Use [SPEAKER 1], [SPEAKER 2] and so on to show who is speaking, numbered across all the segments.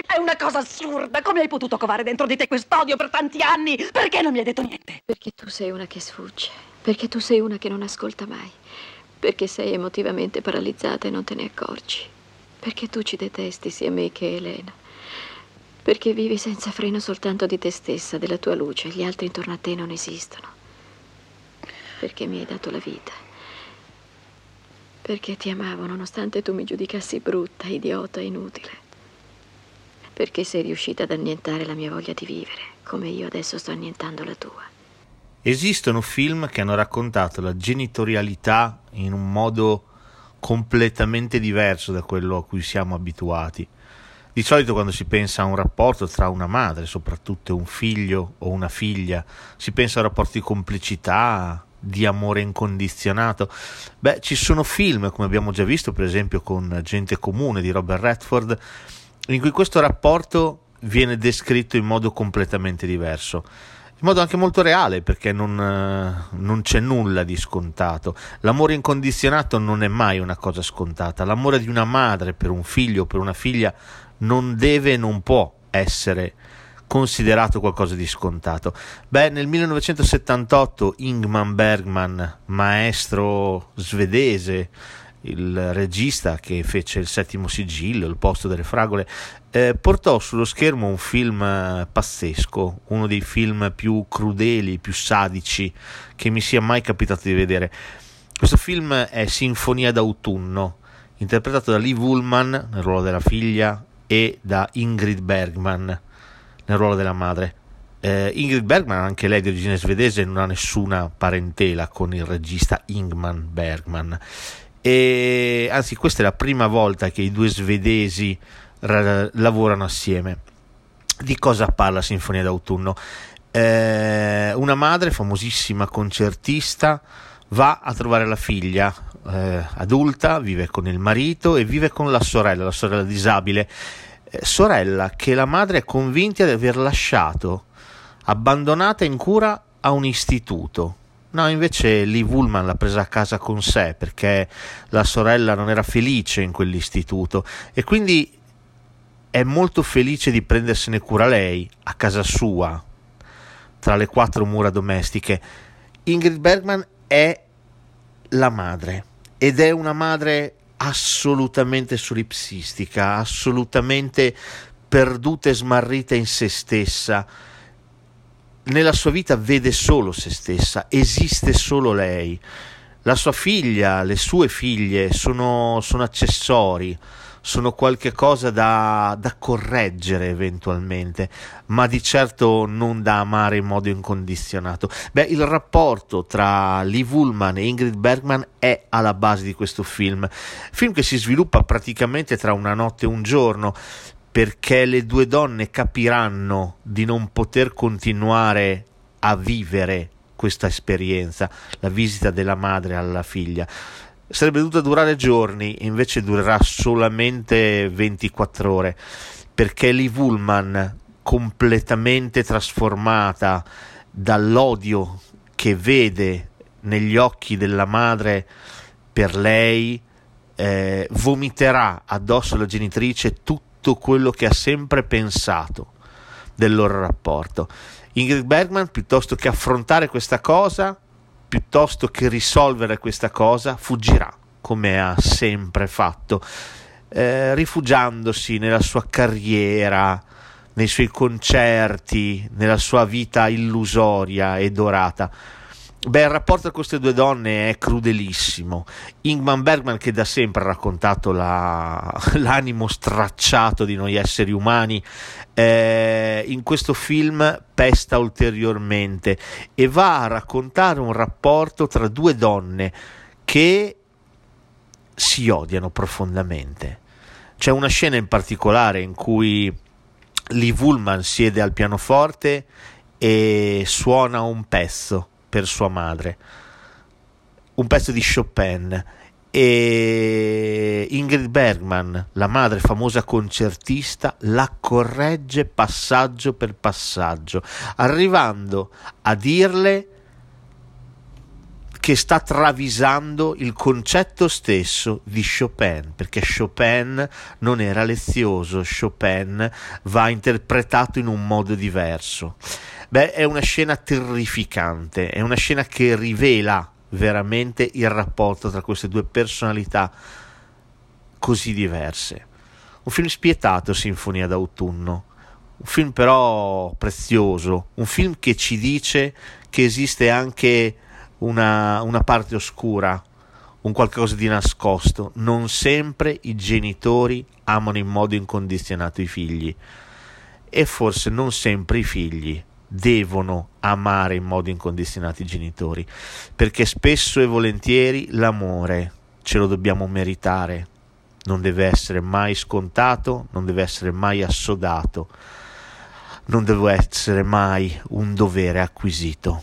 [SPEAKER 1] È una cosa assurda. Come hai potuto covare dentro di te quest'odio per tanti anni? Perché non mi hai detto niente?
[SPEAKER 2] Perché tu sei una che sfugge. Perché tu sei una che non ascolta mai. Perché sei emotivamente paralizzata e non te ne accorgi. Perché tu ci detesti sia me che Elena. Perché vivi senza freno soltanto di te stessa, della tua luce. Gli altri intorno a te non esistono. Perché mi hai dato la vita. Perché ti amavo nonostante tu mi giudicassi brutta, idiota, inutile. Perché sei riuscita ad annientare la mia voglia di vivere, come io adesso sto annientando la tua.
[SPEAKER 3] Esistono film che hanno raccontato la genitorialità in un modo completamente diverso da quello a cui siamo abituati. Di solito quando si pensa a un rapporto tra una madre, soprattutto un figlio o una figlia, si pensa a rapporti di complicità, di amore incondizionato. Beh, ci sono film, come abbiamo già visto, per esempio con Gente Comune di Robert Redford, in cui questo rapporto viene descritto in modo completamente diverso in modo anche molto reale perché non, eh, non, c'è nulla di scontato. L'amore incondizionato non è mai una cosa scontata. L'amore di una madre per un figlio o per una figlia non deve e non può essere considerato qualcosa di scontato. Beh, nel 1978 Ingman Bergman, maestro svedese, il regista che fece il settimo sigillo, il posto delle fragole, eh, portò sullo schermo un film eh, pazzesco, uno dei film più crudeli, più sadici che mi sia mai capitato di vedere. Questo film è Sinfonia d'autunno, interpretato da Lee Woolman nel ruolo della figlia e da Ingrid Bergman nel ruolo della madre. Eh, Ingrid Bergman, anche lei di origine svedese, non ha nessuna parentela con il regista Ingman Bergman e anzi questa è la prima volta che i due svedesi ra- lavorano assieme. Di cosa parla Sinfonia d'autunno? Eh, una madre famosissima concertista va a trovare la figlia eh, adulta, vive con il marito e vive con la sorella, la sorella disabile, eh, sorella che la madre è convinta di aver lasciato abbandonata in cura a un istituto No, invece Lee Woolman l'ha presa a casa con sé perché la sorella non era felice in quell'istituto e quindi è molto felice di prendersene cura lei a casa sua, tra le quattro mura domestiche. Ingrid Bergman è la madre ed è una madre assolutamente solipsistica, assolutamente perduta e smarrita in se stessa nella sua vita vede solo se stessa, esiste solo lei. La sua figlia, le sue figlie sono, sono accessori, sono qualche cosa da, da, correggere eventualmente, ma di certo non da amare in modo incondizionato. Beh, il rapporto tra Lee Woolman e Ingrid Bergman è alla base di questo film, film che si sviluppa praticamente tra una notte e un giorno, perché le due donne capiranno di non poter continuare a vivere questa esperienza, la visita della madre alla figlia. Sarebbe dovuta durare giorni, invece durerà solamente 24 ore, perché Lee Woolman, completamente trasformata dall'odio che vede negli occhi della madre per lei, eh, vomiterà addosso alla genitrice tutto tutto quello che ha sempre pensato del loro rapporto. Ingrid Bergman, piuttosto che affrontare questa cosa, piuttosto che risolvere questa cosa, fuggirà, come ha sempre fatto, eh, rifugiandosi nella sua carriera, nei suoi concerti, nella sua vita illusoria e dorata Beh, il rapporto tra queste due donne è crudelissimo. Ingman Bergman, che da sempre ha raccontato la, l'animo stracciato di noi esseri umani, eh, in questo film pesta ulteriormente e va a raccontare un rapporto tra due donne che si odiano profondamente. C'è una scena in particolare in cui Lee Woolman siede al pianoforte e suona un pezzo per sua madre. un pezzo di Chopin e Ingrid Bergman, la madre famosa concertista, la corregge passaggio per passaggio, arrivando a dirle che sta travisando il concetto stesso di Chopin, perché Chopin non era lezioso, Chopin va interpretato in un modo diverso. Beh, è una scena terrificante, è una scena che rivela veramente il rapporto tra queste due personalità così diverse. Un film spietato, Sinfonia d'autunno, un film però prezioso, un film che ci dice che esiste anche una, una parte oscura, un qualcosa di nascosto. Non sempre i genitori amano in modo incondizionato i figli e forse non sempre i figli devono amare in modo incondizionato i genitori, perché spesso e volentieri l'amore ce lo dobbiamo meritare, non deve essere mai scontato, non deve essere mai assodato, non deve essere mai un dovere acquisito.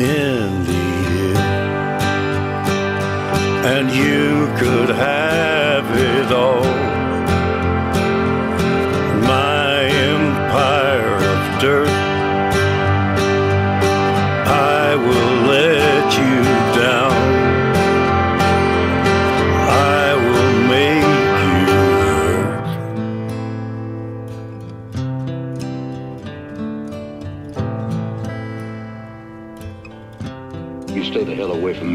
[SPEAKER 4] in the end. And you could have it all. My empire of dirt. I will let you